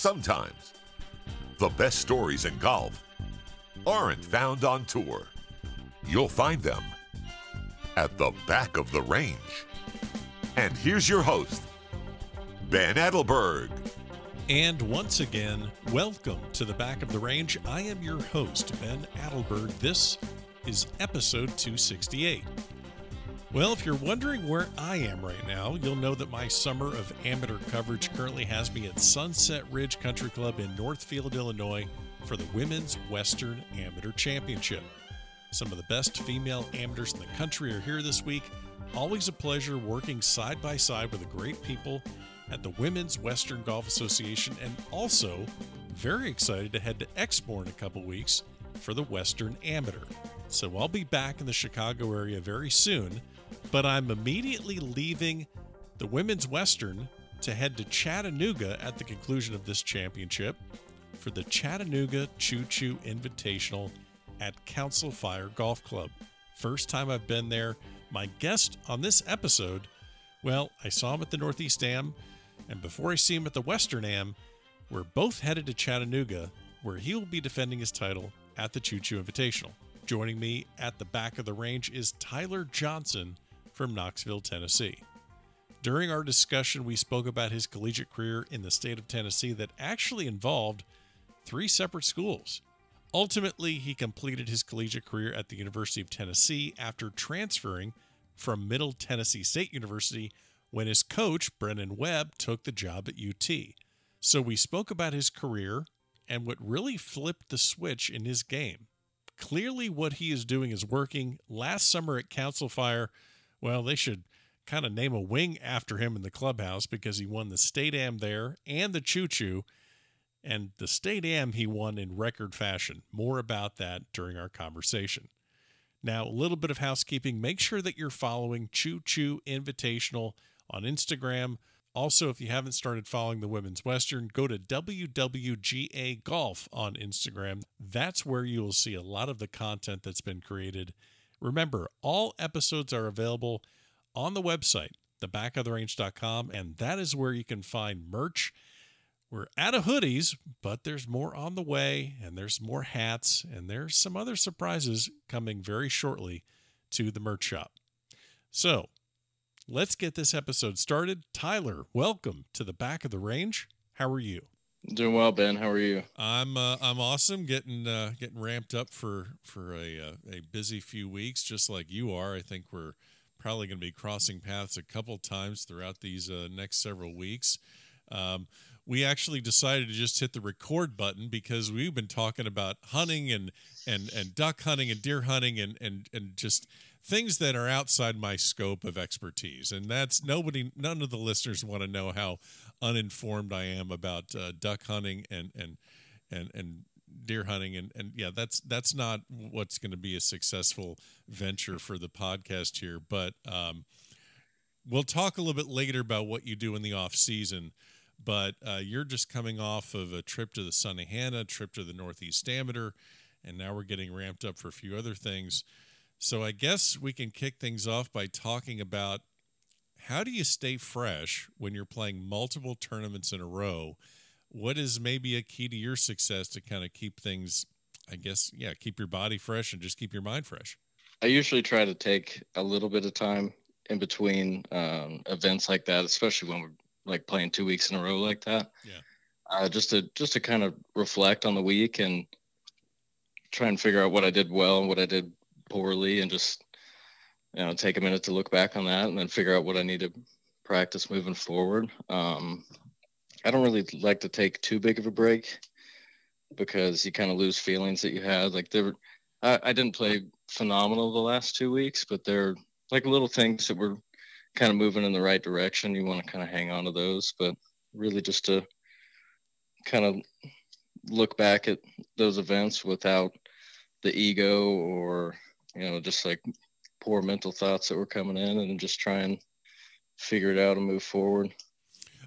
sometimes the best stories in golf aren't found on tour. You'll find them at the back of the range. And here's your host, Ben Adelberg. And once again, welcome to the back of the range. I am your host, Ben Adelberg. This is episode 268. Well, if you're wondering where I am right now, you'll know that my summer of amateur coverage currently has me at Sunset Ridge Country Club in Northfield, Illinois for the Women's Western Amateur Championship. Some of the best female amateurs in the country are here this week. Always a pleasure working side by side with the great people at the Women's Western Golf Association, and also very excited to head to Exmoor in a couple weeks for the Western Amateur. So I'll be back in the Chicago area very soon but I'm immediately leaving the women's Western to head to Chattanooga at the conclusion of this championship for the Chattanooga Choo Choo Invitational at Council Fire Golf Club. First time I've been there. My guest on this episode, well, I saw him at the Northeast Am, and before I see him at the Western Am, we're both headed to Chattanooga, where he will be defending his title at the Choo Choo Invitational. Joining me at the back of the range is Tyler Johnson from Knoxville, Tennessee. During our discussion, we spoke about his collegiate career in the state of Tennessee that actually involved three separate schools. Ultimately, he completed his collegiate career at the University of Tennessee after transferring from Middle Tennessee State University when his coach, Brennan Webb, took the job at UT. So we spoke about his career and what really flipped the switch in his game. Clearly, what he is doing is working. Last summer at Council Fire, well, they should kind of name a wing after him in the clubhouse because he won the state am there and the choo choo. And the state am he won in record fashion. More about that during our conversation. Now, a little bit of housekeeping. Make sure that you're following Choo Choo Invitational on Instagram. Also, if you haven't started following the Women's Western, go to WWGA Golf on Instagram. That's where you will see a lot of the content that's been created Remember, all episodes are available on the website, thebackoftherange.com, and that is where you can find merch. We're out of hoodies, but there's more on the way, and there's more hats, and there's some other surprises coming very shortly to the merch shop. So, let's get this episode started. Tyler, welcome to the back of the range. How are you? Doing well, Ben. How are you? I'm uh, I'm awesome. Getting uh, getting ramped up for for a uh, a busy few weeks, just like you are. I think we're probably going to be crossing paths a couple times throughout these uh, next several weeks. Um, we actually decided to just hit the record button because we've been talking about hunting and and and duck hunting and deer hunting and and and just things that are outside my scope of expertise. And that's nobody none of the listeners want to know how uninformed I am about uh, duck hunting and and and and deer hunting. And and yeah that's that's not what's going to be a successful venture for the podcast here. But um, we'll talk a little bit later about what you do in the off season. But uh, you're just coming off of a trip to the Sunnehanna, trip to the Northeast Amateur, and now we're getting ramped up for a few other things. So I guess we can kick things off by talking about how do you stay fresh when you're playing multiple tournaments in a row? What is maybe a key to your success to kind of keep things, I guess, yeah, keep your body fresh and just keep your mind fresh? I usually try to take a little bit of time in between um, events like that, especially when we're like playing two weeks in a row like that. Yeah. Uh, just to just to kind of reflect on the week and try and figure out what I did well and what I did poorly, and just you know take a minute to look back on that and then figure out what I need to practice moving forward. Um, I don't really like to take too big of a break because you kind of lose feelings that you had. Like there, I, I didn't play phenomenal the last two weeks, but they're like little things that were kind of moving in the right direction. You want to kind of hang on to those, but really just to kind of look back at those events without the ego or you know just like poor mental thoughts that were coming in and just try and figure it out and move forward.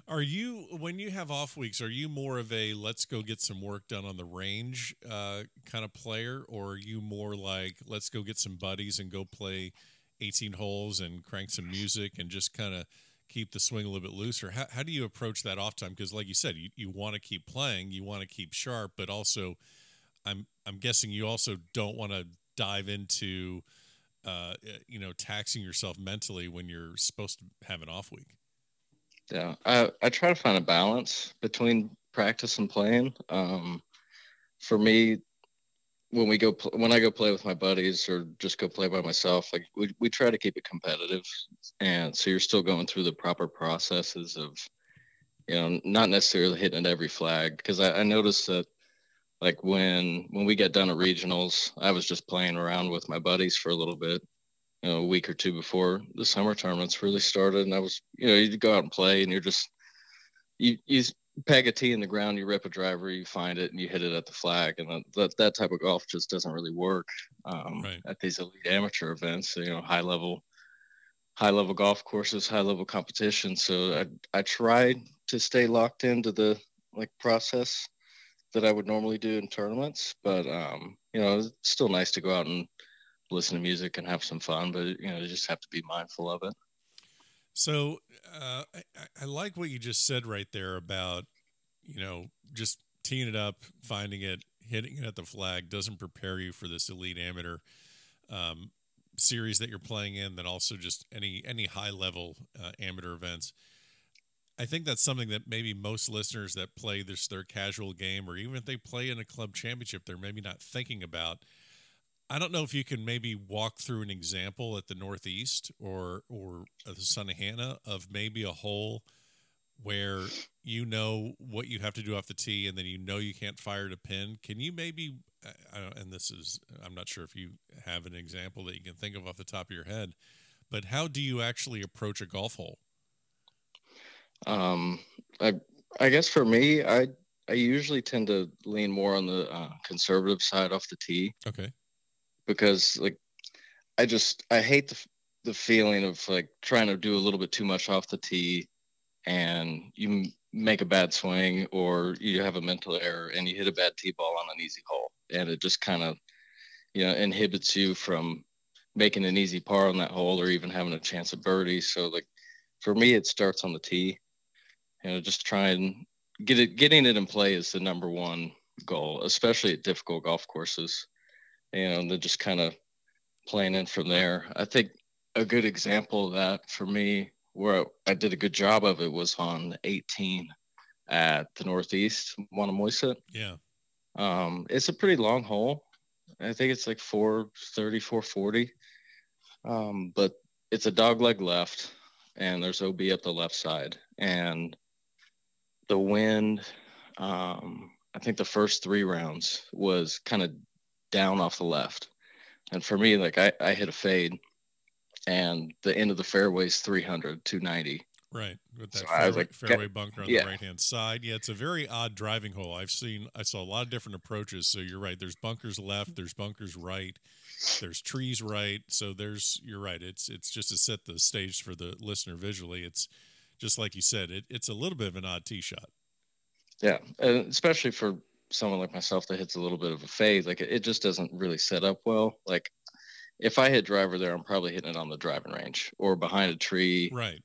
Are you when you have off weeks? Are you more of a let's go get some work done on the range uh, kind of player, or are you more like let's go get some buddies and go play 18 holes and crank some music and just kind of keep the swing a little bit looser. How, how do you approach that off time? Because, like you said, you, you want to keep playing, you want to keep sharp, but also, I'm I'm guessing you also don't want to dive into, uh, you know, taxing yourself mentally when you're supposed to have an off week. Yeah, I I try to find a balance between practice and playing. Um, for me, when we go when I go play with my buddies or just go play by myself, like we we try to keep it competitive, and so you're still going through the proper processes of, you know, not necessarily hitting at every flag because I, I noticed that, like when when we get done at regionals, I was just playing around with my buddies for a little bit, you know, a week or two before the summer tournaments really started, and I was, you know, you go out and play, and you're just you you peg a tee in the ground, you rip a driver, you find it, and you hit it at the flag, and that that type of golf just doesn't really work um, right. at these elite amateur events. You know, high level, high level golf courses, high level competition. So I I tried to stay locked into the like process that I would normally do in tournaments, but um, you know, it's still nice to go out and listen to music and have some fun, but you know, you just have to be mindful of it. So uh, I, I like what you just said right there about, you know, just teeing it up, finding it, hitting it at the flag doesn't prepare you for this elite amateur um, series that you're playing in. Then also just any any high level uh, amateur events. I think that's something that maybe most listeners that play this their casual game, or even if they play in a club championship, they're maybe not thinking about I don't know if you can maybe walk through an example at the Northeast or or the Hannah of maybe a hole where you know what you have to do off the tee and then you know you can't fire to pin. Can you maybe and this is I'm not sure if you have an example that you can think of off the top of your head, but how do you actually approach a golf hole? Um, I I guess for me, I I usually tend to lean more on the uh, conservative side off the tee. Okay. Because like I just I hate the the feeling of like trying to do a little bit too much off the tee and you make a bad swing or you have a mental error and you hit a bad tee ball on an easy hole. And it just kind of you know inhibits you from making an easy par on that hole or even having a chance of birdie. So like for me it starts on the tee you know just try and get it getting it in play is the number one goal especially at difficult golf courses You and then just kind of playing in from there. I think a good example of that for me, where I did a good job of it, was on 18 at the Northeast, Wannamoisett. Yeah. Um, it's a pretty long hole. I think it's like 430, 440. Um, but it's a dog leg left, and there's OB up the left side. And the wind, um, I think the first three rounds was kind of down off the left. And for me, like I, I hit a fade and the end of the fairway is 300, 290. Right. With that so fairway, like, fairway bunker on yeah. the right hand side. Yeah, it's a very odd driving hole. I've seen, I saw a lot of different approaches. So you're right. There's bunkers left, there's bunkers right, there's trees right. So there's, you're right. It's, it's just to set the stage for the listener visually. It's just like you said, it, it's a little bit of an odd tee shot. Yeah. And especially for someone like myself that hits a little bit of a fade, like it just doesn't really set up well. Like if I hit driver there, I'm probably hitting it on the driving range or behind a tree, right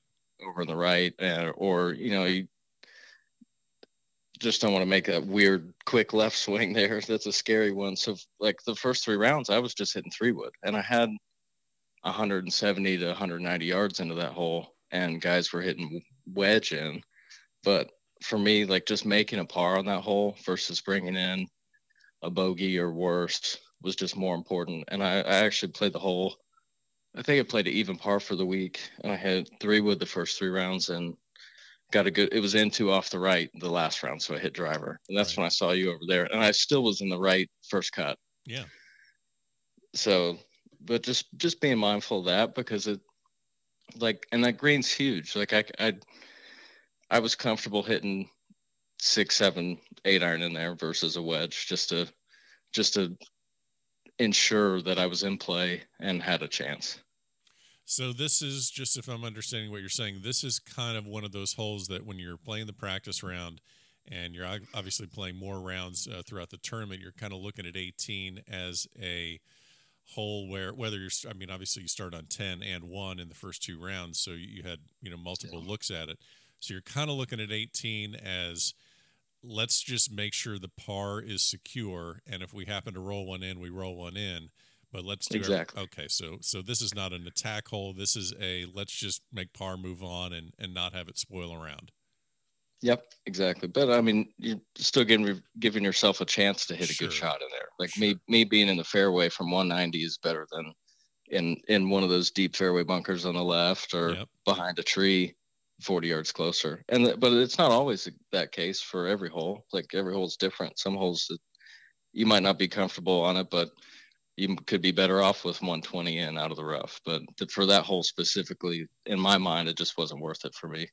over on the right, uh, or you know, you just don't want to make a weird quick left swing there. That's a scary one. So like the first three rounds, I was just hitting three wood, and I had 170 to 190 yards into that hole, and guys were hitting wedge in, but for me, like just making a par on that hole versus bringing in a bogey or worse was just more important. And I, I actually played the hole. I think I played an even par for the week, and I had three wood the first three rounds, and got a good. It was into off the right the last round, so I hit driver, and that's right. when I saw you over there, and I still was in the right first cut. Yeah. So, but just just being mindful of that because it, like, and that green's huge. Like I I I was comfortable hitting six, seven, eight iron in there versus a wedge just to just to ensure that I was in play and had a chance. So this is just if I'm understanding what you're saying, this is kind of one of those holes that when you're playing the practice round and you're obviously playing more rounds uh, throughout the tournament, you're kind of looking at 18 as a hole where whether you're I mean obviously you start on 10 and 1 in the first two rounds so you had you know multiple yeah. looks at it. So you're kind of looking at 18 as let's just make sure the par is secure and if we happen to roll one in we roll one in but let's do exactly. okay so so this is not an attack hole. This is a let's just make par move on and and not have it spoil around Yep, exactly. But I mean, you're still giving giving yourself a chance to hit sure. a good shot in there. Like sure. me, me being in the fairway from 190 is better than in in one of those deep fairway bunkers on the left or yep. behind a tree, 40 yards closer. And but it's not always that case for every hole. Like every hole's different. Some holes that you might not be comfortable on it, but you could be better off with 120 in out of the rough. But for that hole specifically, in my mind, it just wasn't worth it for me.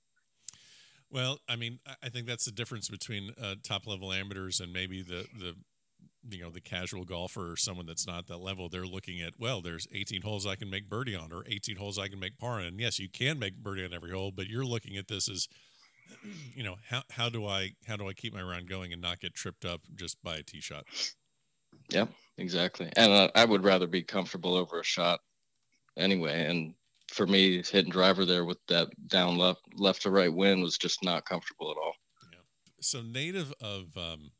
Well, I mean, I think that's the difference between uh, top level amateurs and maybe the the you know the casual golfer or someone that's not that level. They're looking at well, there's 18 holes I can make birdie on, or 18 holes I can make par on. And yes, you can make birdie on every hole, but you're looking at this as you know how how do I how do I keep my round going and not get tripped up just by a tee shot? Yeah, exactly. And uh, I would rather be comfortable over a shot anyway, and for me, hitting driver there with that down left left to right wind was just not comfortable at all. Yeah. So native of um,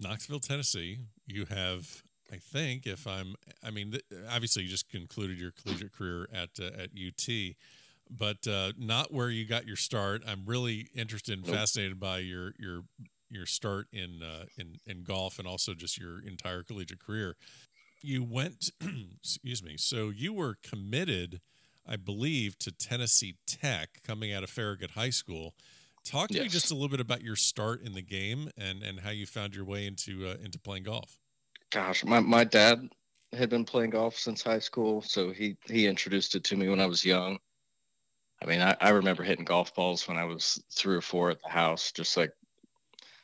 Knoxville, Tennessee, you have, I think, if I'm, I mean, th- obviously you just concluded your collegiate career at uh, at UT, but uh, not where you got your start. I'm really interested and nope. fascinated by your your your start in uh, in in golf and also just your entire collegiate career. You went, excuse me. So you were committed I believe, to Tennessee Tech coming out of Farragut High School. Talk to yes. me just a little bit about your start in the game and, and how you found your way into uh, into playing golf. Gosh, my, my dad had been playing golf since high school, so he he introduced it to me when I was young. I mean, I, I remember hitting golf balls when I was three or four at the house, just like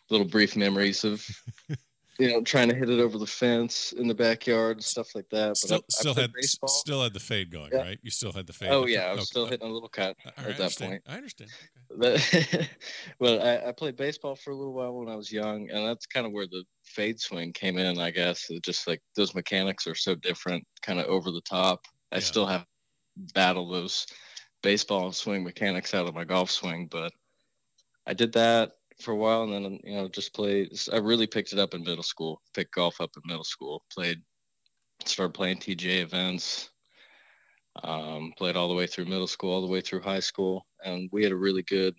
little brief memories of you know, trying to hit it over the fence in the backyard, stuff like that. But still, I, still I had baseball. still had the fade going, yeah. right? You still had the fade. Oh yeah, I was okay. still hitting a little cut at that point. I understand. Okay. But, I, played baseball for a little while when I was young, and that's kind of where the fade swing came in. I guess it just like those mechanics are so different, kind of over the top. I yeah. still have battle those baseball swing mechanics out of my golf swing, but I did that for a while, and then you know just played. I really picked it up in middle school. Picked golf up in middle school. Played, started playing TJ events. Um, played all the way through middle school, all the way through high school, and we had a really good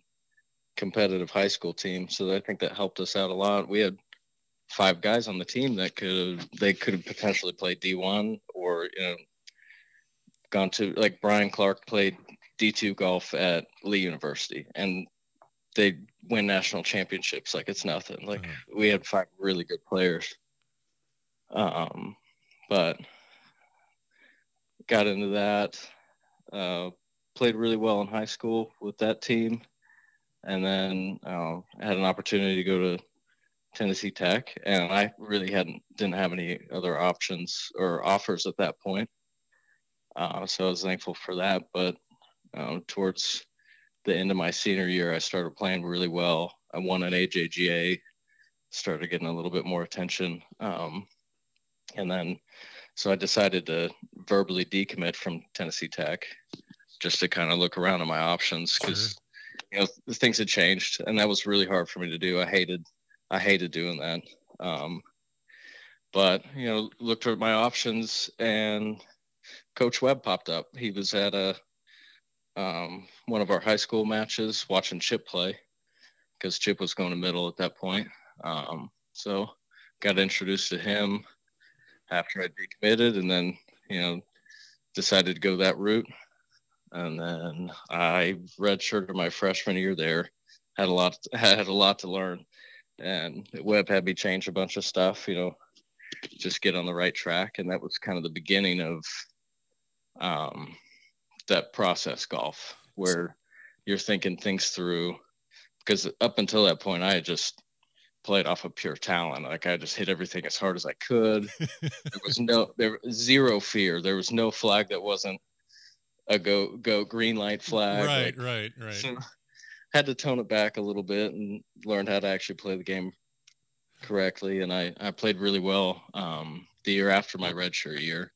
competitive high school team. So I think that helped us out a lot. We had five guys on the team that could they could have potentially played D1 or you know gone to like Brian Clark played D2 golf at Lee University and they win national championships like it's nothing. Like uh-huh. we had five really good players. Um, but got into that. Uh, played really well in high school with that team, and then uh, had an opportunity to go to Tennessee Tech, and I really hadn't didn't have any other options or offers at that point. Uh, so I was thankful for that. But um, towards the end of my senior year, I started playing really well. I won an AJGA, started getting a little bit more attention. Um, and then, so I decided to verbally decommit from Tennessee Tech just to kind of look around at my options because, sure. you know, things had changed and that was really hard for me to do. I hated, I hated doing that. Um, but, you know, looked at my options and Coach Webb popped up. He was at a, um, one of our high school matches watching Chip play because Chip was going to middle at that point. Um, so got introduced to him after I decommitted and then, you know, decided to go that route. And then I redshirted my freshman year there. Had a lot, had a lot to learn, and Webb had me change a bunch of stuff. You know, just get on the right track, and that was kind of the beginning of um, that process golf where you're thinking things through because up until that point I had just played off of pure talent. Like I just hit everything as hard as I could. there was no there zero fear. There was no flag that wasn't a go go green light flag. Right, like, right, right. So had to tone it back a little bit and learned how to actually play the game correctly. And I, I played really well um, the year after my redshirt year.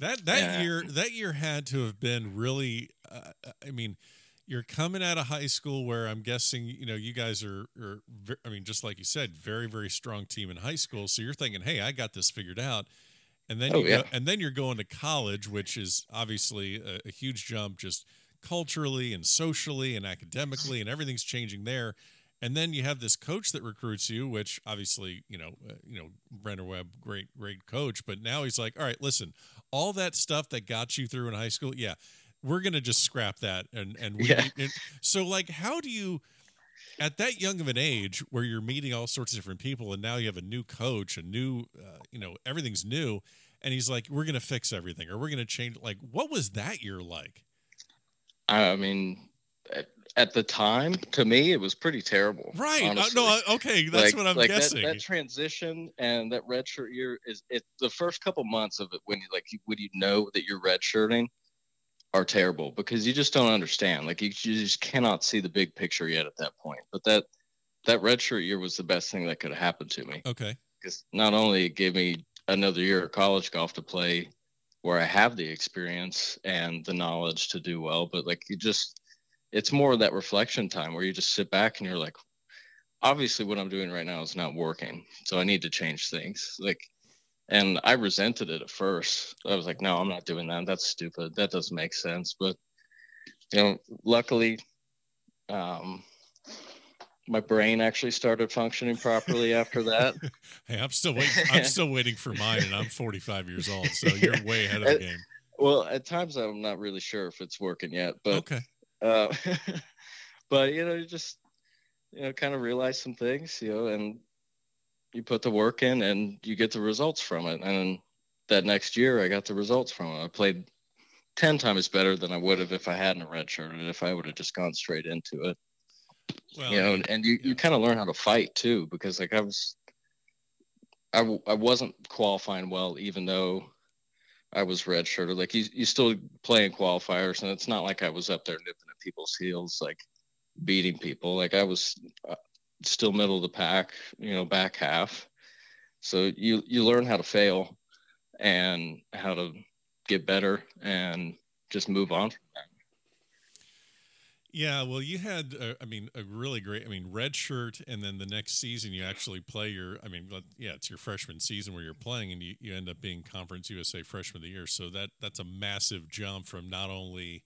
That that yeah. year that year had to have been really. Uh, I mean, you're coming out of high school where I'm guessing you know you guys are, are I mean, just like you said, very very strong team in high school. So you're thinking, hey, I got this figured out. And then oh, you yeah. go, and then you're going to college, which is obviously a, a huge jump, just culturally and socially and academically, and everything's changing there and then you have this coach that recruits you which obviously you know uh, you know Brennan Webb great great coach but now he's like all right listen all that stuff that got you through in high school yeah we're gonna just scrap that and and we yeah. and so like how do you at that young of an age where you're meeting all sorts of different people and now you have a new coach a new uh, you know everything's new and he's like we're gonna fix everything or we're gonna change like what was that year like i mean at the time, to me, it was pretty terrible. Right? Uh, no, okay, that's like, what I'm like guessing. That, that, transition and that red shirt year is it. The first couple months of it, when you like, when you know that you're red shirting, are terrible because you just don't understand. Like you, you just cannot see the big picture yet at that point. But that that red shirt year was the best thing that could have happened to me. Okay. Because not only it gave me another year of college golf to play where I have the experience and the knowledge to do well, but like you just it's more of that reflection time where you just sit back and you're like, obviously what I'm doing right now is not working. So I need to change things. Like, and I resented it at first. I was like, no, I'm not doing that. That's stupid. That doesn't make sense. But, you know, luckily, um, my brain actually started functioning properly after that. hey, I'm still waiting. I'm still waiting for mine, and I'm 45 years old, so you're way ahead of the game. Well, at times I'm not really sure if it's working yet, but okay. Uh, but you know, you just you know, kind of realize some things, you know, and you put the work in and you get the results from it. And that next year, I got the results from it. I played ten times better than I would have if I hadn't redshirted. If I would have just gone straight into it, well, you know, and you, yeah. you kind of learn how to fight too, because like I was, I, I wasn't qualifying well, even though I was redshirted. Like you, you still playing qualifiers, and it's not like I was up there nipping people's heels, like beating people. Like I was uh, still middle of the pack, you know, back half. So you you learn how to fail and how to get better and just move on from that. Yeah, well, you had, uh, I mean, a really great, I mean, red shirt, and then the next season you actually play your, I mean, yeah, it's your freshman season where you're playing, and you, you end up being Conference USA Freshman of the Year. So that that's a massive jump from not only,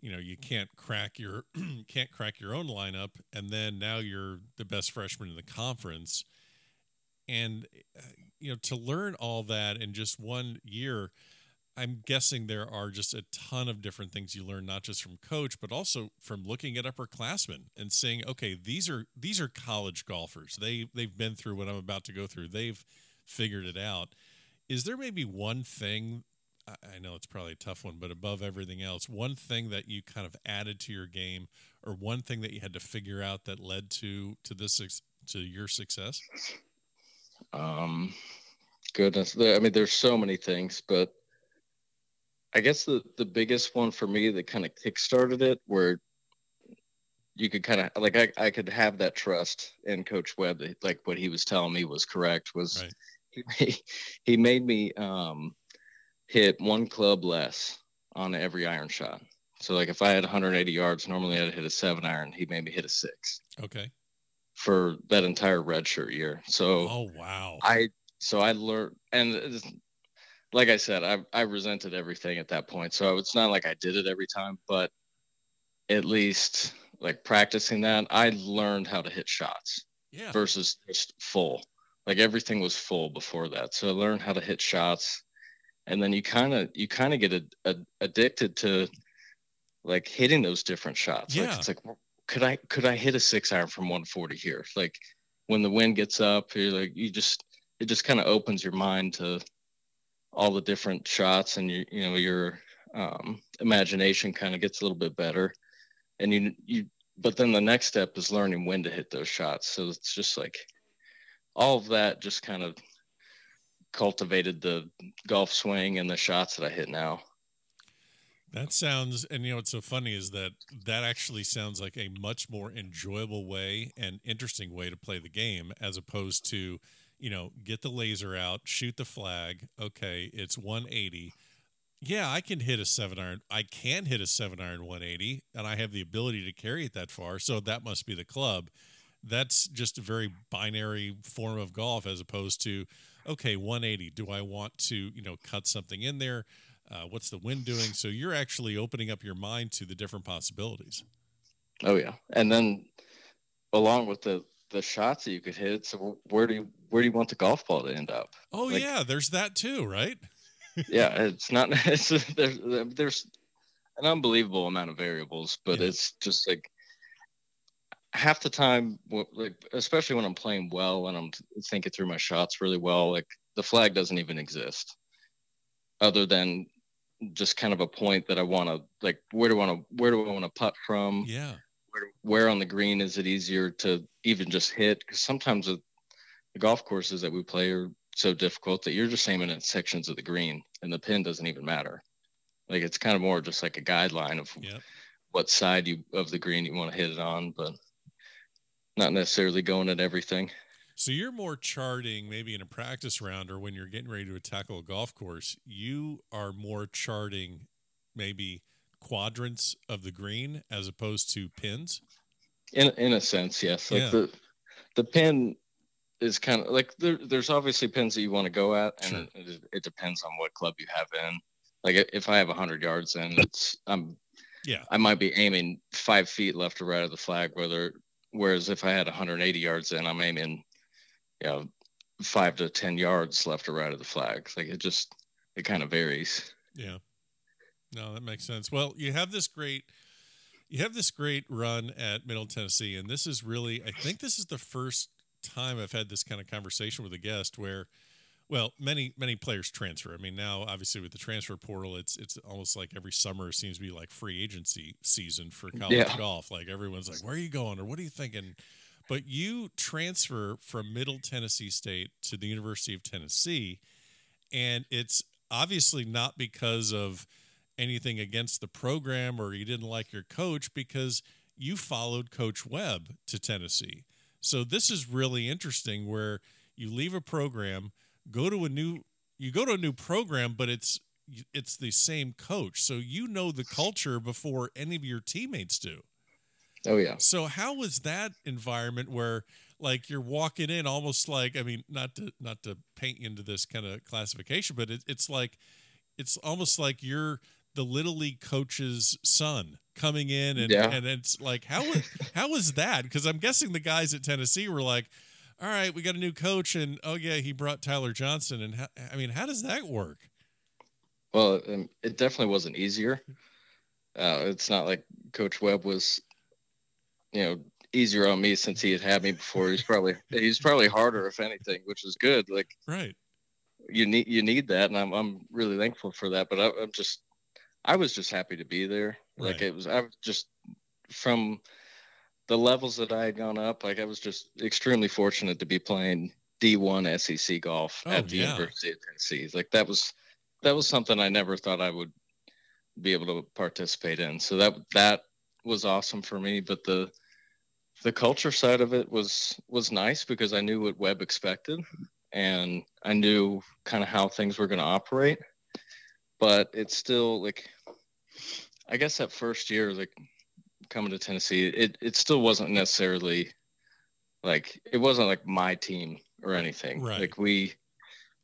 you know, you can't crack your can't crack your own lineup, and then now you're the best freshman in the conference, and uh, you know, to learn all that in just one year I'm guessing there are just a ton of different things you learn, not just from coach, but also from looking at upperclassmen and saying, okay, these are these are college golfers. They they've been through what I'm about to go through. They've figured it out. Is there maybe one thing? I know it's probably a tough one, but above everything else, one thing that you kind of added to your game, or one thing that you had to figure out that led to to this to your success? Um, goodness, I mean, there's so many things, but I guess the the biggest one for me that kind of kickstarted it, where you could kind of like I, I could have that trust in Coach Webb like what he was telling me was correct was right. he he made me um, hit one club less on every iron shot. So like if I had 180 yards, normally I'd hit a seven iron. He made me hit a six. Okay. For that entire red shirt year. So oh wow. I so I learned and like I said, I I resented everything at that point. So it's not like I did it every time, but at least like practicing that, I learned how to hit shots. Yeah. Versus just full. Like everything was full before that. So I learned how to hit shots. And then you kind of you kind of get a, a, addicted to like hitting those different shots. Yeah. Like it's like could I could I hit a six iron from 140 here? Like when the wind gets up, you're like you just it just kind of opens your mind to all the different shots and you you know your um, imagination kind of gets a little bit better and you you but then the next step is learning when to hit those shots so it's just like all of that just kind of cultivated the golf swing and the shots that I hit now. That sounds, and you know what's so funny is that that actually sounds like a much more enjoyable way and interesting way to play the game as opposed to you know, get the laser out, shoot the flag. Okay, it's 180. yeah, I can hit a seven iron. I can hit a seven iron 180, and I have the ability to carry it that far. So that must be the club. That's just a very binary form of golf, as opposed to, okay, 180. Do I want to, you know, cut something in there? Uh, what's the wind doing? So you're actually opening up your mind to the different possibilities. Oh yeah, and then along with the the shots that you could hit. So where do you where do you want the golf ball to end up? Oh like, yeah, there's that too, right? yeah, it's not. It's there's there's an unbelievable amount of variables, but yeah. it's just like half the time, like especially when I'm playing well and I'm thinking through my shots really well, like the flag doesn't even exist, other than just kind of a point that I want to like. Where do I want to? Where do I want to putt from? Yeah. Where, where on the green is it easier to even just hit? Because sometimes the, the golf courses that we play are so difficult that you're just aiming at sections of the green and the pin doesn't even matter. Like it's kind of more just like a guideline of yep. what side you of the green you want to hit it on, but not necessarily going at everything. So you're more charting maybe in a practice round or when you're getting ready to tackle a golf course, you are more charting maybe quadrants of the green as opposed to pins. In in a sense, yes. Like yeah. the the pin is kind of like there, there's obviously pins that you want to go at, and sure. it, it, depends on what club you have in. Like if I have hundred yards in, it's I'm yeah I might be aiming five feet left or right of the flag. Whether whereas if I had 180 yards in, I'm aiming you know five to ten yards left or right of the flag. Like it just it kind of varies. Yeah, no, that makes sense. Well, you have this great you have this great run at Middle Tennessee, and this is really I think this is the first time I've had this kind of conversation with a guest where, well, many many players transfer. I mean, now obviously with the transfer portal, it's it's almost like every summer seems to be like free agency season for college yeah. golf. Like everyone's like, "Where are you going?" or "What are you thinking?" But you transfer from Middle Tennessee State to the University of Tennessee, and it's obviously not because of anything against the program or you didn't like your coach because you followed Coach Webb to Tennessee. So this is really interesting where you leave a program, go to a new you go to a new program, but it's it's the same coach. So you know the culture before any of your teammates do. Oh yeah. So how was that environment where like you're walking in almost like I mean not to not to paint you into this kind of classification, but it, it's like it's almost like you're the little league coach's son coming in and yeah. and it's like how how was that because i'm guessing the guys at tennessee were like all right we got a new coach and oh yeah he brought tyler johnson and how, i mean how does that work? Well um, it definitely wasn't easier. Uh, it's not like coach webb was you know easier on me since he had had me before. He's probably he's probably harder if anything which is good. Like right. you need you need that and i'm, I'm really thankful for that but I, i'm just I was just happy to be there. Like right. it was, I was just from the levels that I had gone up. Like I was just extremely fortunate to be playing D1 SEC golf oh, at the yeah. University of Tennessee. Like that was that was something I never thought I would be able to participate in. So that that was awesome for me. But the the culture side of it was was nice because I knew what Webb expected and I knew kind of how things were going to operate but it's still like I guess that first year, like coming to Tennessee, it it still wasn't necessarily like it wasn't like my team or anything. Right. Like we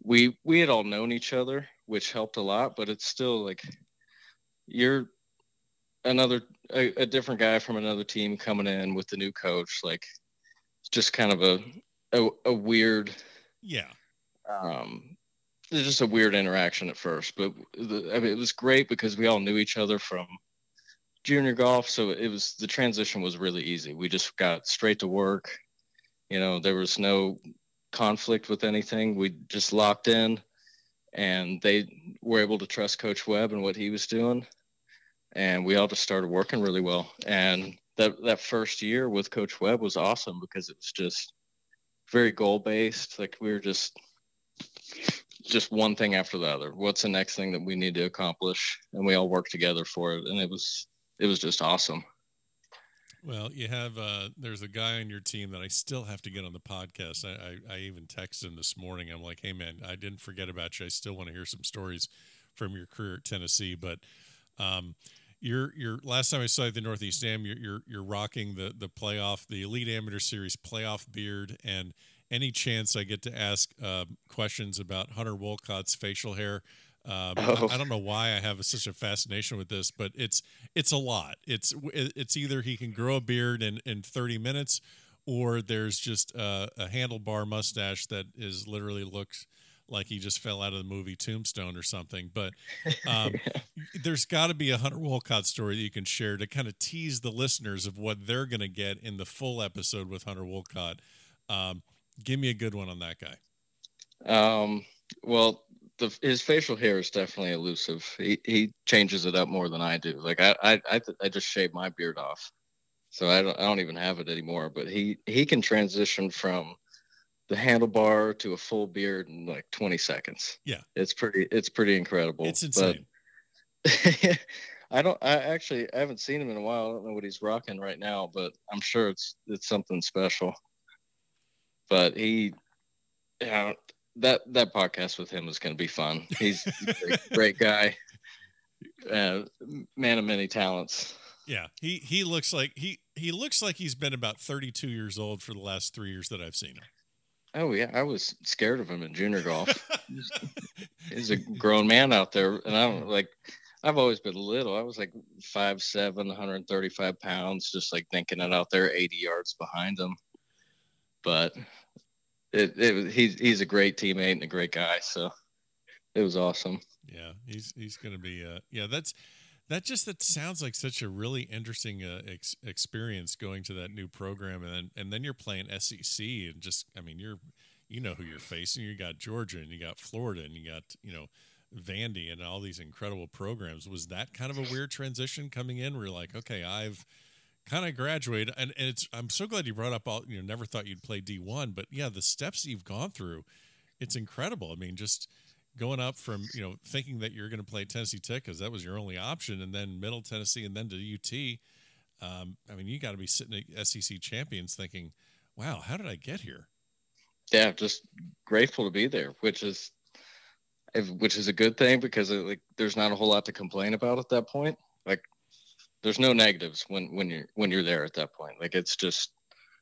we we had all known each other, which helped a lot, but it's still like you're another a, a different guy from another team coming in with the new coach. Like just kind of a a, a weird yeah um was just a weird interaction at first, but the, I mean, it was great because we all knew each other from junior golf. So it was the transition was really easy. We just got straight to work. You know, there was no conflict with anything. We just locked in, and they were able to trust Coach Webb and what he was doing, and we all just started working really well. And that that first year with Coach Webb was awesome because it was just very goal based. Like we were just just one thing after the other. What's the next thing that we need to accomplish? And we all worked together for it. And it was, it was just awesome. Well, you have, uh, there's a guy on your team that I still have to get on the podcast. I, I, I even texted him this morning. I'm like, Hey man, I didn't forget about you. I still want to hear some stories from your career at Tennessee. But um, you're you're last time I saw you at the Northeast Am, you're you're, you're rocking the the playoff, the Elite Amateur Series playoff beard, and any chance I get to ask uh, questions about Hunter Wolcott's facial hair. Um, oh. I don't know why I have such a fascination with this, but it's it's a lot. It's it's either he can grow a beard in in 30 minutes, or there's just a, a handlebar mustache that is literally looks like he just fell out of the movie Tombstone or something. But um, there's got to be a Hunter Wolcott story that you can share to kind of tease the listeners of what they're going to get in the full episode with Hunter Wolcott. Um, give me a good one on that guy. Um, well, the, his facial hair is definitely elusive. He he changes it up more than I do. Like I I I, I just shaved my beard off, so I don't I don't even have it anymore. But he he can transition from the handlebar to a full beard in like 20 seconds. Yeah. It's pretty it's pretty incredible. It's insane. But I don't I actually I haven't seen him in a while. I don't know what he's rocking right now, but I'm sure it's it's something special. But he yeah, that that podcast with him is going to be fun. He's a great, great guy. Uh, man of many talents. Yeah, he he looks like he he looks like he's been about 32 years old for the last 3 years that I've seen him. Oh yeah, I was scared of him in junior golf. he's, a grown man out there, and I'm like, I've always been little. I was like five seven, 135 pounds, just like thinking it out there, 80 yards behind him. But it, it he's he's a great teammate and a great guy, so it was awesome. Yeah, he's he's gonna be uh yeah that's that just that sounds like such a really interesting uh, ex- experience going to that new program and then and then you're playing SEC and just I mean you're you know who you're facing you got Georgia and you got Florida and you got you know Vandy and all these incredible programs was that kind of a weird transition coming in where you're like okay I've kind of graduated and, and it's I'm so glad you brought up all you know never thought you'd play D1 but yeah the steps you've gone through it's incredible I mean just going up from you know thinking that you're going to play Tennessee Tech because that was your only option, and then Middle Tennessee, and then to UT. Um, I mean, you got to be sitting at SEC champions thinking, "Wow, how did I get here?" Yeah, just grateful to be there, which is which is a good thing because it, like there's not a whole lot to complain about at that point. Like there's no negatives when when you're when you're there at that point. Like it's just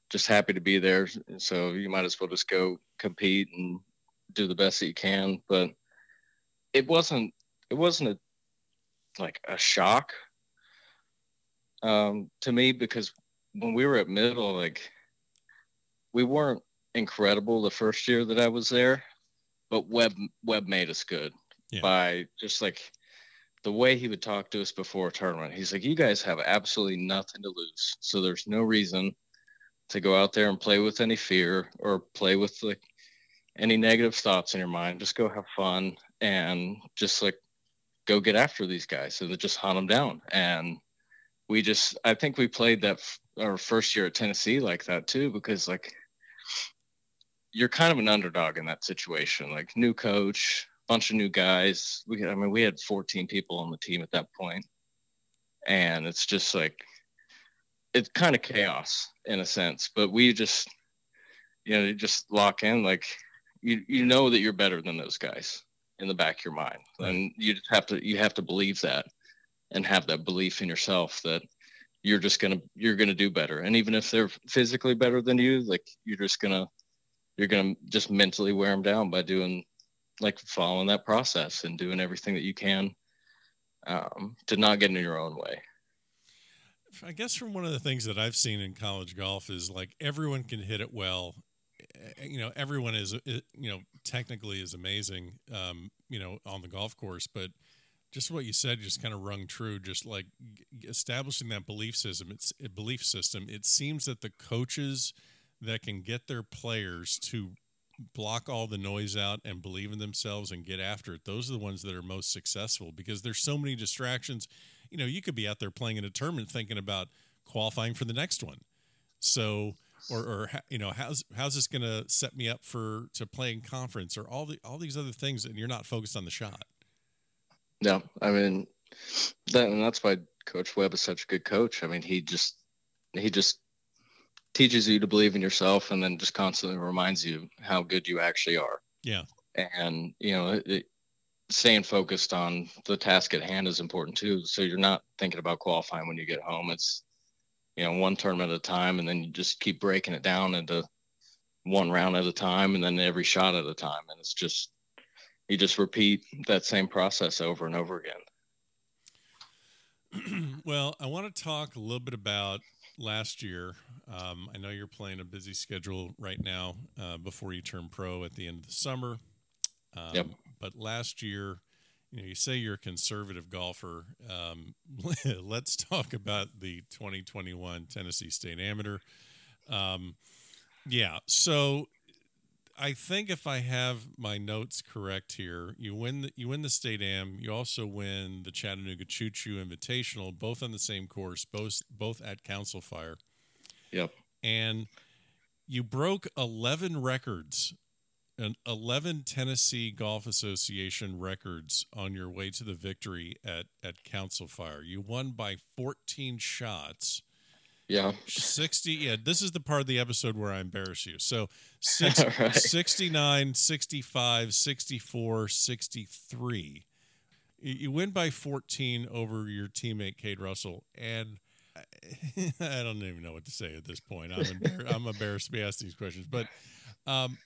just happy to be there. So you might as well just go compete and do the best that you can. But it wasn't it wasn't a like a shock um, to me because when we were at middle, like we weren't incredible the first year that I was there, but Webb Webb made us good yeah. by just like the way he would talk to us before a tournament. He's like, "You guys have absolutely nothing to lose, so there's no reason to go out there and play with any fear or play with like any negative thoughts in your mind. Just go have fun and just like go get after these guys and just hunt them down. And we just, I think we played that f- our first year at Tennessee like that too, because like you're kind of an underdog in that situation. Like new coach, bunch of new guys. We, I mean, we had 14 people on the team at that point, and it's just like it's kind of chaos in a sense. But we just, you know, you just lock in. Like you you know that you're better than those guys in the back of your mind, right. and you just have to you have to believe that and have that belief in yourself that you're just gonna you're gonna do better. And even if they're physically better than you, like you're just gonna you're gonna just mentally wear them down by doing like following that process and doing everything that you can um, to not get in your own way. I guess from one of the things that I've seen in college golf is like everyone can hit it well. Eh, you know everyone is eh, you know technically is amazing um, you know on the golf course but just what you said just kind of rung true just like establishing that belief system. It's a belief system. It seems that the coaches that can get their players to block all the noise out and believe in themselves and get after it. Those are the ones that are most successful because there's so many distractions. You know you could be out there playing in a tournament thinking about qualifying for the next one. So or, or you know how's how's this going to set me up for to play in conference or all the all these other things and you're not focused on the shot. Yeah i mean that and that's why coach webb is such a good coach. I mean he just he just teaches you to believe in yourself and then just constantly reminds you how good you actually are yeah and you know it, staying focused on the task at hand is important too. So you're not thinking about qualifying when you get home. It's you know one tournament at a time, and then you just keep breaking it down into one round at a time, and then every shot at a time, and it's just you just repeat that same process over and over again. well, I want to talk a little bit about last year. Um, I know you're playing a busy schedule right now uh, before you turn pro at the end of the summer. Um, yep. But last year, you know, you say you're a conservative golfer. Um, let's talk about the 2021 Tennessee State Amateur. Um, yeah, so I think if I have my notes correct here, you win the, you win the state am. You also win the Chattanooga Choo Choo Invitational, both on the same course, both both at Council Fire. Yep. And you broke eleven records, and eleven Tennessee Golf Association records on your way to the victory at at Council Fire. You won by fourteen shots yeah. 60. Yeah. This is the part of the episode where I embarrass you. So six, right. 69, 65, 64, 63. You win by 14 over your teammate, Cade Russell. And I don't even know what to say at this point. I'm, embar- I'm embarrassed to be asked these questions. But um,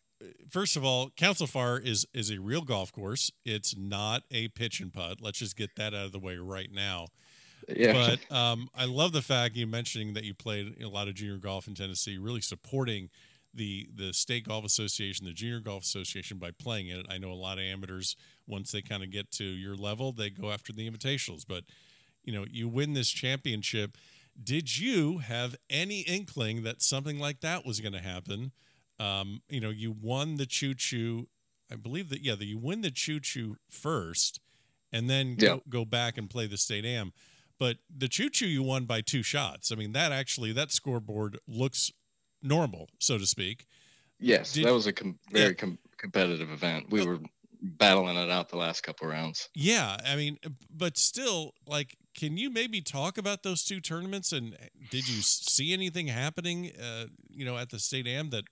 first of all, Council Fire is is a real golf course. It's not a pitch and putt. Let's just get that out of the way right now. Yeah. But um, I love the fact you mentioning that you played a lot of junior golf in Tennessee, really supporting the the state golf association, the junior golf association by playing it. I know a lot of amateurs once they kind of get to your level, they go after the invitationals. But you know, you win this championship. Did you have any inkling that something like that was going to happen? Um, you know, you won the choo choo. I believe that yeah, that you win the choo choo first, and then go, yeah. go back and play the state am. But the choo choo you won by two shots. I mean, that actually that scoreboard looks normal, so to speak. Yes, Did, that was a com- very yeah. com- competitive event. We were battling it out the last couple rounds. Yeah, I mean, but still, like, can you maybe talk about those two tournaments? And did you see anything happening, uh, you know, at the state am that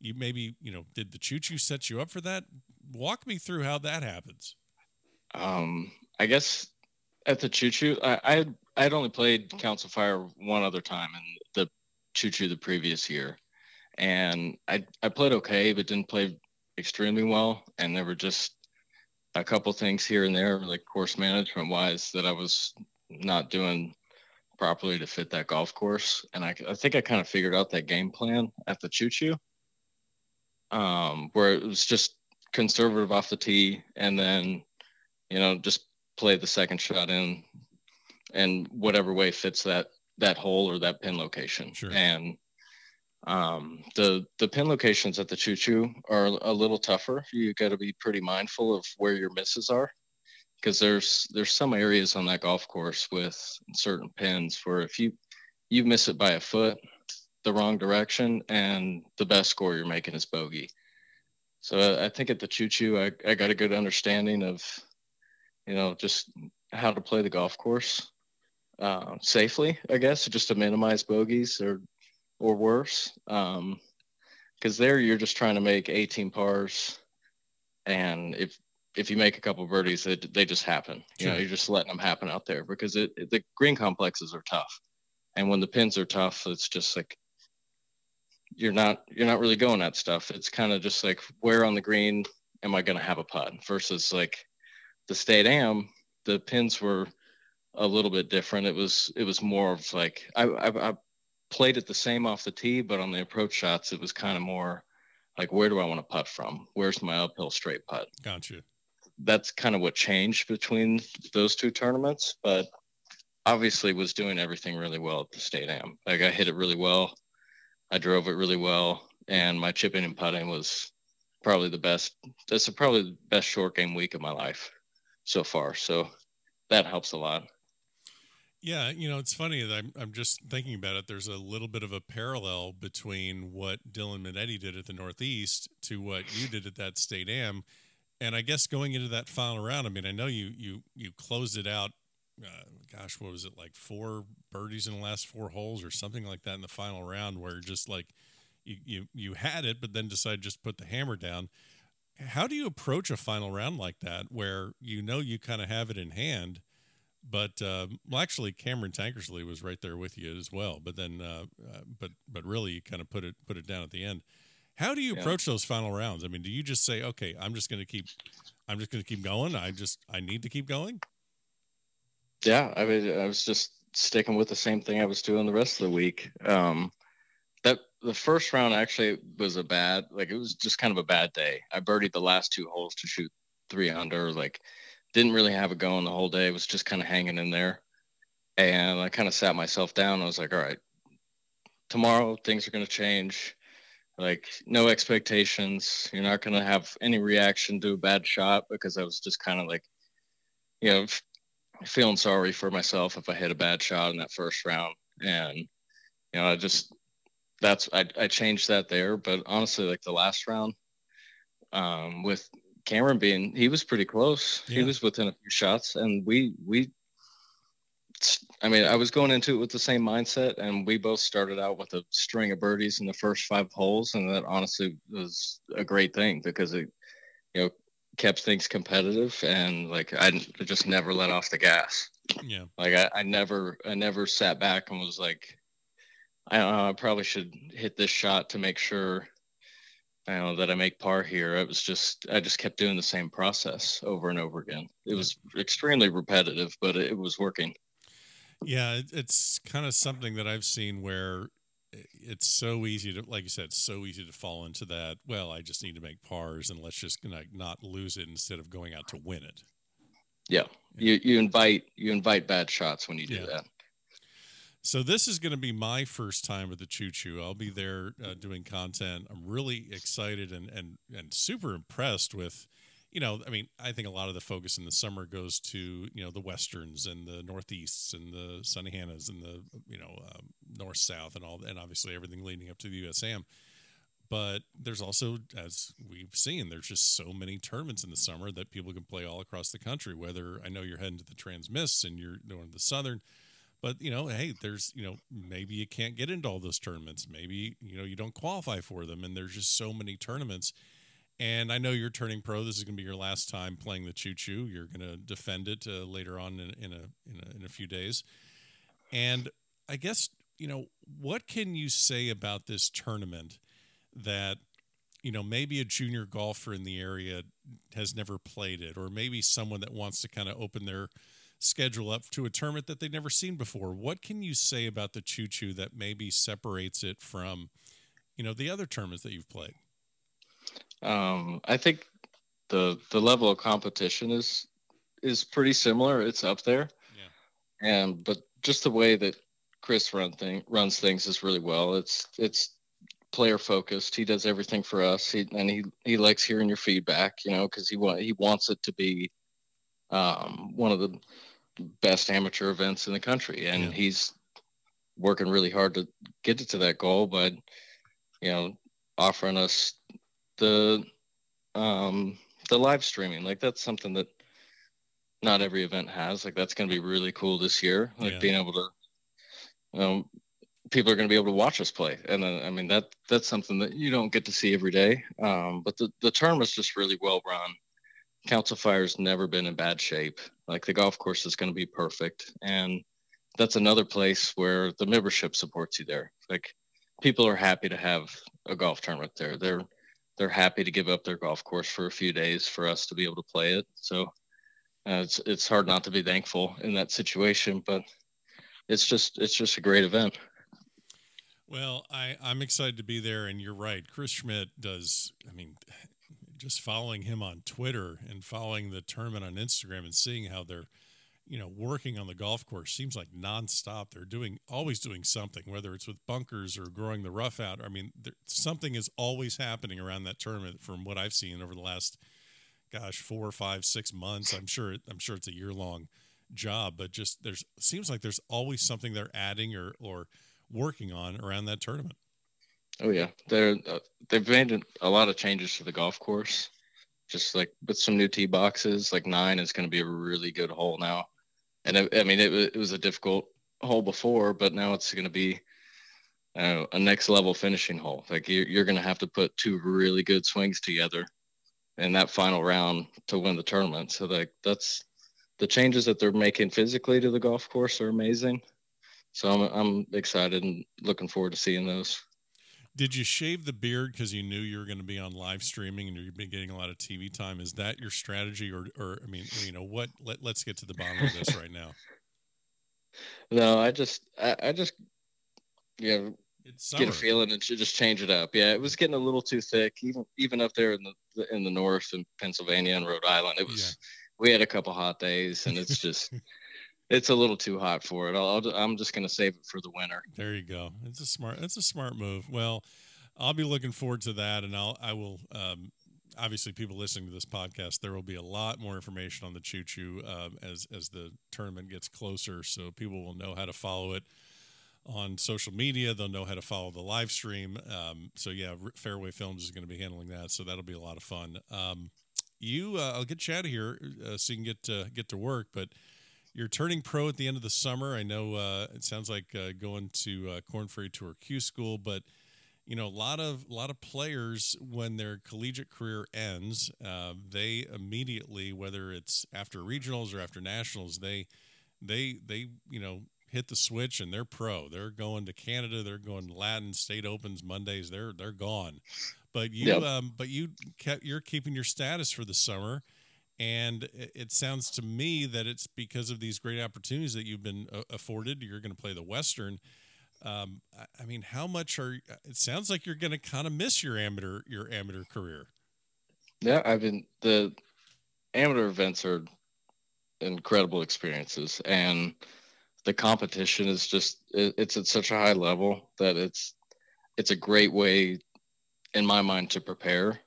you maybe, you know, did the choo choo set you up for that? Walk me through how that happens. Um, I guess at the Choo Choo, I I had, only played Council Fire one other time in the Choo Choo the previous year, and I I played okay, but didn't play extremely well, and there were just a couple things here and there, like course management wise, that I was not doing properly to fit that golf course, and I I think I kind of figured out that game plan at the Choo Choo, um, where it was just conservative off the tee, and then you know just play the second shot in and whatever way fits that that hole or that pin location. Sure. And um, the the pin locations at the choo choo are a little tougher. You got to be pretty mindful of where your misses are because there's there's some areas on that golf course with certain pins where if you you miss it by a foot the wrong direction and the best score you're making is bogey. So I think at the choo choo I, I got a good understanding of you know, just how to play the golf course uh, safely, I guess, just to minimize bogeys or or worse. Because um, there you're just trying to make 18 pars, and if if you make a couple birdies, they, they just happen. You sure. know, you're just letting them happen out there because it, it, the green complexes are tough, and when the pins are tough, it's just like you're not you're not really going at stuff. It's kind of just like where on the green am I going to have a putt versus like the state am, the pins were a little bit different. It was it was more of like I, I, I played it the same off the tee, but on the approach shots, it was kind of more like where do I want to putt from? Where's my uphill straight putt? Gotcha. That's kind of what changed between those two tournaments, but obviously was doing everything really well at the state am. Like I hit it really well, I drove it really well, and my chipping and putting was probably the best. That's probably the best short game week of my life so far. So that helps a lot. Yeah, you know, it's funny that I'm, I'm just thinking about it. There's a little bit of a parallel between what Dylan Menante did at the Northeast to what you did at that state am. And I guess going into that final round, I mean, I know you you you closed it out. Uh, gosh, what was it like? Four birdies in the last four holes, or something like that in the final round, where just like you you you had it, but then decided just put the hammer down how do you approach a final round like that where you know you kind of have it in hand? But uh, well, actually, Cameron Tankersley was right there with you as well. But then, uh, uh, but but really, you kind of put it put it down at the end. How do you yeah. approach those final rounds? I mean, do you just say, "Okay, I'm just going to keep, I'm just going to keep going. I just I need to keep going." Yeah, I mean, I was just sticking with the same thing I was doing the rest of the week. Um, that the first round actually was a bad, like it was just kind of a bad day. I birdied the last two holes to shoot three under, like didn't really have it going the whole day. It was just kind of hanging in there. And I kind of sat myself down. I was like, all right, tomorrow things are going to change. Like no expectations. You're not going to have any reaction to a bad shot because I was just kind of like, you know, feeling sorry for myself if I hit a bad shot in that first round. And, you know, I just, that's, I, I changed that there. But honestly, like the last round um, with Cameron being, he was pretty close. Yeah. He was within a few shots. And we, we, I mean, I was going into it with the same mindset, and we both started out with a string of birdies in the first five holes, and that honestly was a great thing because it, you know, kept things competitive and like I just never let off the gas. Yeah. Like I, I never I never sat back and was like, I don't know, I probably should hit this shot to make sure I know that I make par here. It was just I just kept doing the same process over and over again. It was extremely repetitive, but it, was working. Yeah, it's kind of something that I've seen where it's so easy to like you said so easy to fall into that well i just need to make pars and let's just like not lose it instead of going out to win it yeah, yeah. you you invite you invite bad shots when you do yeah. that so this is going to be my first time at the choo choo i'll be there uh, doing content i'm really excited and and and super impressed with you know, I mean, I think a lot of the focus in the summer goes to you know the westerns and the northeasts and the Sunnehannas and the you know um, north south and all, and obviously everything leading up to the USAM. But there's also, as we've seen, there's just so many tournaments in the summer that people can play all across the country. Whether I know you're heading to the Trans-Miss and you're doing the Southern, but you know, hey, there's you know maybe you can't get into all those tournaments. Maybe you know you don't qualify for them, and there's just so many tournaments and I know you're turning pro. This is going to be your last time playing the choo choo. You're going to defend it uh, later on in, in, a, in, a, in a few days. And I guess you know what can you say about this tournament that you know maybe a junior golfer in the area has never played it, or maybe someone that wants to kind of open their schedule up to a tournament that they've never seen before. What can you say about the choo choo that maybe separates it from you know the other tournaments that you've played? Um, I think the the level of competition is is pretty similar. It's up there. Yeah. And but just the way that Chris run thing runs things is really well. It's it's player focused. He does everything for us. He and he he likes hearing your feedback. You know, because he want he wants it to be um, one of the best amateur events in the country, and yeah. he's working really hard to get it to that goal. But you know, offering us the um the live streaming like that's something that not every event has like that's going to be really cool this year like yeah. being able to you know people are going to be able to watch us play and then i mean that that's something that you don't get to see every day um, but the, the tournament's just really well run council fire's never been in bad shape like the golf course is going to be perfect and that's another place where the membership supports you there like people are happy to have a golf tournament there they're they're happy to give up their golf course for a few days for us to be able to play it. So uh, it's it's hard not to be thankful in that situation, but it's just it's just a great event. Well, I I'm excited to be there, and you're right. Chris Schmidt does. I mean, just following him on Twitter and following the tournament on Instagram and seeing how they're you know, working on the golf course seems like nonstop. They're doing always doing something, whether it's with bunkers or growing the rough out. I mean, there, something is always happening around that tournament uh, from what I've seen over the last, gosh, four, five, six months. I'm sure. I'm sure it's a year long job, but just there's seems like there's always something they're adding or or working on around that tournament. Oh yeah, they're uh, they've made a lot of changes to the golf course. Just like with some new tee boxes, like nine is going to be a really good hole now and I, I mean it, it, was a difficult hole before, but now it's going to be a next level finishing hole. Like you're, you're going to have to put two really good swings together, in that final round to win the tournament. So like that's the changes that they're making physically to the golf course are amazing. So I'm I'm excited and looking forward to seeing those. Did you shave the beard because you knew you were going to be on live streaming and you've been getting a lot of TV time? Is that your strategy, or, or I mean, you know, what? Let, let's get to the bottom of this right now. No, I just, I, I just, yeah, get a feeling and just change it up. Yeah, it was getting a little too thick, even even up there in the in the north in Pennsylvania and Rhode Island. It was, yeah. we had a couple hot days, and it's just. it's a little too hot for it. I am just going to save it for the winter. There you go. It's a smart. It's a smart move. Well, I'll be looking forward to that, and I'll I will. Um, obviously, people listening to this podcast, there will be a lot more information on the Choo Choo uh, as as the tournament gets closer, so people will know how to follow it on social media. They'll know how to follow the live stream. Um, so yeah, Fairway Films is going to be handling that, so that'll be a lot of fun. Um, you, uh, I'll get you out of here uh, so you can get to, get to work, but you're turning pro at the end of the summer. I know uh, it sounds like uh, going to uh, Korn Ferry Tour Q School, but you know a lot of a lot of players when their collegiate career ends, uh, they immediately, whether it's after regionals or after nationals, they they they you know hit the switch and they're pro. They're going to Canada. They're going to Latin State Opens Mondays. They're they're gone. But you yep. um, but you kept you're keeping your status for the summer and it sounds to me that it's because of these great opportunities that you've been uh, afforded. You're going to play the Western. Um, I mean, how much are? It sounds like you're going to kind of miss your amateur your amateur career. Yeah, I've been the amateur events are incredible experiences, and the competition is just it's at such a high level that it's it's a great way, in my mind, to prepare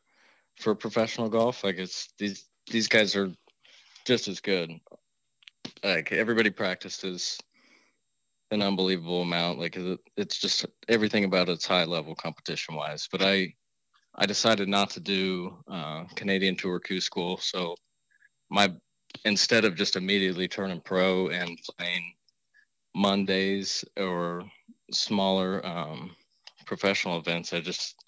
for professional golf. Like it's these these guys are just as good. Like everybody practices an unbelievable amount. Like it's just everything about it's high level competition wise. But I I decided not to do uh, Canadian Tour Q School, so my instead of just immediately turning pro and playing Mondays or smaller um, professional events, I just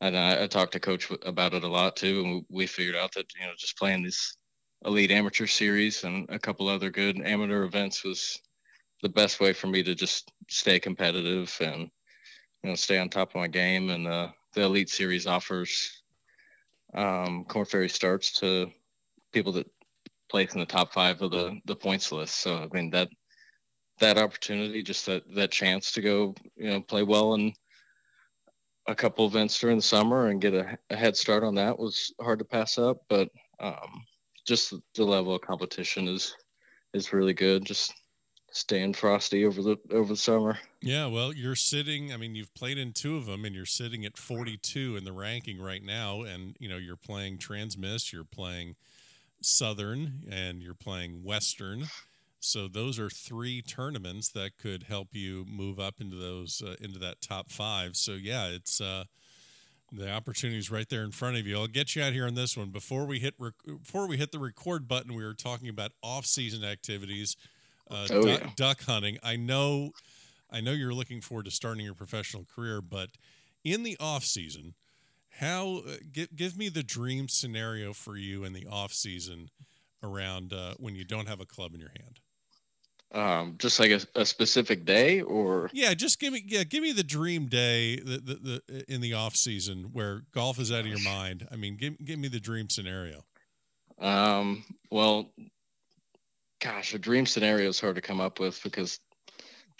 and I, I, talked to coach about it a lot too and we figured out that you know just playing this elite amateur series and a couple other good amateur events was the best way for me to just stay competitive and you know stay on top of my game. And uh, the elite series offers um, Korn Ferry starts to people that place in the top five of the the points list. So i mean that that opportunity just that that chance to go you know play well and a couple events during the summer and get a, a, head start on that was hard to pass up. But um, just the level of competition is is really good. Just staying frosty over the over the summer. Yeah, well, you're sitting. I mean, you've played in two of them, and you're sitting at 42 in the ranking right now. And you know, you're playing Transmiss, you're playing Southern, and you're playing Western. So those are three tournaments that could help you move up into those uh, into that top five. So yeah, it's uh, the opportunities right there in front of you. I'll get you out here on this one before we hit rec- before we hit the record button. We were talking about off season activities, uh, oh, duck, yeah. duck hunting. I know, I know you're looking forward to starting your professional career, but in the off season, how uh, give give me the dream scenario for you in the off season around uh, when you don't have a club in your hand um, just like a, a, specific day or? Yeah just give me yeah give me the dream day the, the, the in the off season where golf is out of your mind. I mean give, give me the dream scenario. Um well gosh a dream scenario is hard to come up with because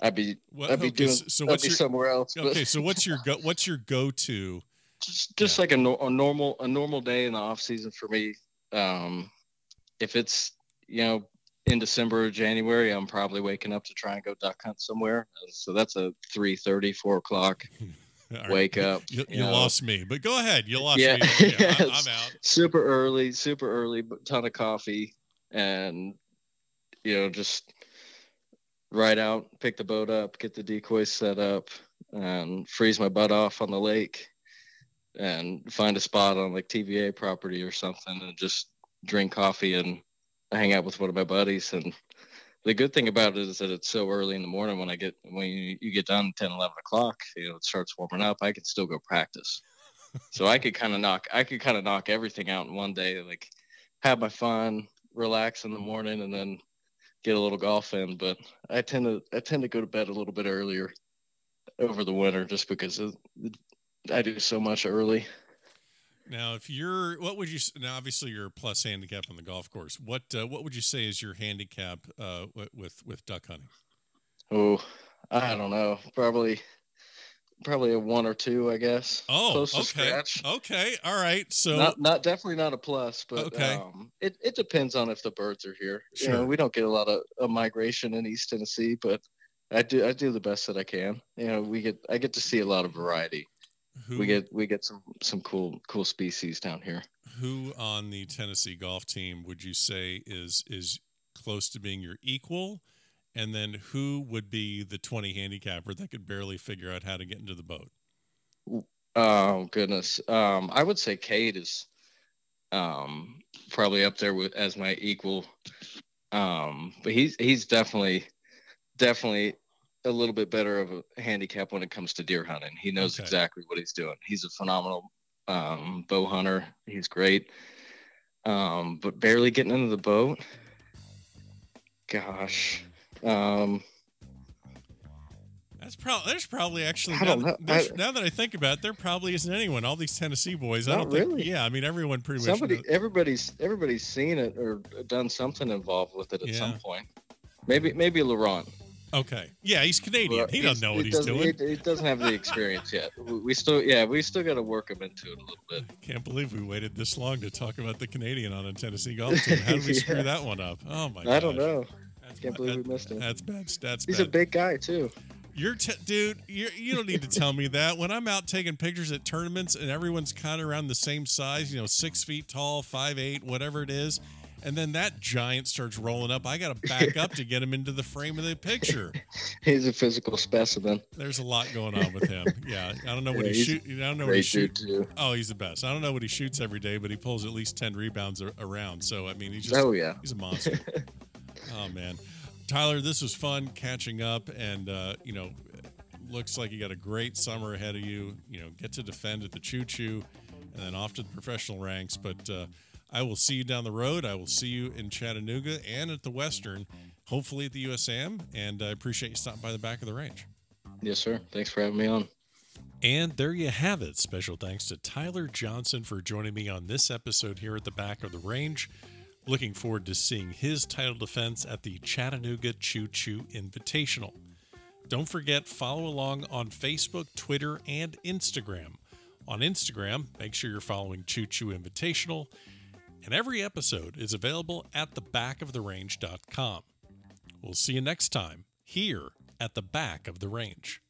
i'd be well, i'd be okay, doing so what's your, somewhere else okay but. so what's your go what's your go-to? Just, just yeah. like a, a normal a normal day in the off season for me. Um if it's you know in December or January, I'm probably waking up to try and go duck hunt somewhere. So that's a 3 30, 4 o'clock wake up. You, you, you lost me, but go ahead. You lost yeah. me. Yeah, I'm, I'm, out. Super early, super early, but ton of coffee and, you know, just ride out, pick the boat up, get the decoys set up, and freeze my butt off on the lake and find a spot on like TVA property or something and just drink coffee and hang out with one of my buddies and the good thing about it is that it's so early in the morning when I get when you, you get done 10, 11 o'clock, you know, it starts warming up. I can still go practice. so I could kind of knock I could kind of knock everything out in one day, like have my fun, relax in the morning, and then get a little golf in. But I tend to I tend to go to bed a little bit earlier over the winter just because of, I do so much early. Now, if you're, what would you? Now, obviously, you're a plus handicap on the golf course. What uh, what would you say is your handicap uh, with with duck hunting? Oh, I don't know. Probably probably a one or two, I guess. Oh, Close okay. Scratch. Okay. All right. So not, not definitely not a plus, but okay. Um, it, it depends on if the birds are here. Sure. You know, we don't get a lot of, of migration in East Tennessee, but I do I do the best that I can. You know, we get I get to see a lot of variety. Who, we get we get some some cool cool species down here. Who on the Tennessee golf team would you say is is close to being your equal? And then who would be the 20 handicapper that could barely figure out how to get into the boat? Oh goodness. Um, I would say Cade is um, probably up there with as my equal. Um, but he's he's definitely definitely a little bit better of a handicap when it comes to deer hunting. He knows okay. exactly what he's doing. He's a phenomenal um, bow hunter. He's great. Um, but barely getting into the boat. Gosh. Um, that's probably there's probably actually now, I, now, that I think about it, there probably isn't anyone. All these Tennessee boys, I don't really. think. Yeah, I mean everyone pretty Somebody, much. Somebody, everybody's everybody's seen it or done something involved with it at yeah. some point. Maybe maybe Laurent. Okay. Yeah, he's Canadian. He doesn't know what he he's doing. He, he, doesn't have the experience yet. We still, yeah, we still got to work him into it a little bit. Can't believe we waited this long to talk about the Canadian on a Tennessee golf team. How did we yeah. screw that one up? Oh my! I don't know. That's Can't bad. believe we missed him. That's bad. That's he's bad. a big guy too. You're t- dude. You're, you don't need to tell me that. When I'm out taking pictures at tournaments and everyone's kind of around the same size, you know, six feet tall, five eight, whatever it is and then that giant starts rolling up. I got to back up to get him into the frame of the picture. He's a physical specimen. There's a lot going on with him. Yeah, I don't know what yeah, he shoots. I don't know what he shoots. Oh, he's the best. I don't know what he shoots every day, but he pulls at least ten rebounds around. So I mean, he's just. Oh yeah. He's a monster. oh man, Tyler, this was fun catching up, and uh, you know, looks like you got a great summer ahead of you. You know, get to defend at the Choo Choo, and then off to the professional ranks, but. Uh, I will see you down the road. I will see you in Chattanooga and at the Western, hopefully at the USAM. And I appreciate you stopping by the back of the range. Yes, sir. Thanks for having me on. And there you have it. Special thanks to Tyler Johnson for joining me on this episode here at the back of the range. Looking forward to seeing his title defense at the Chattanooga Choo Choo Invitational. Don't forget, follow along on Facebook, Twitter, and Instagram. On Instagram, make sure you're following Choo Choo Invitational and every episode is available at thebackoftherange.com. We'll see you next time here at the back of the range.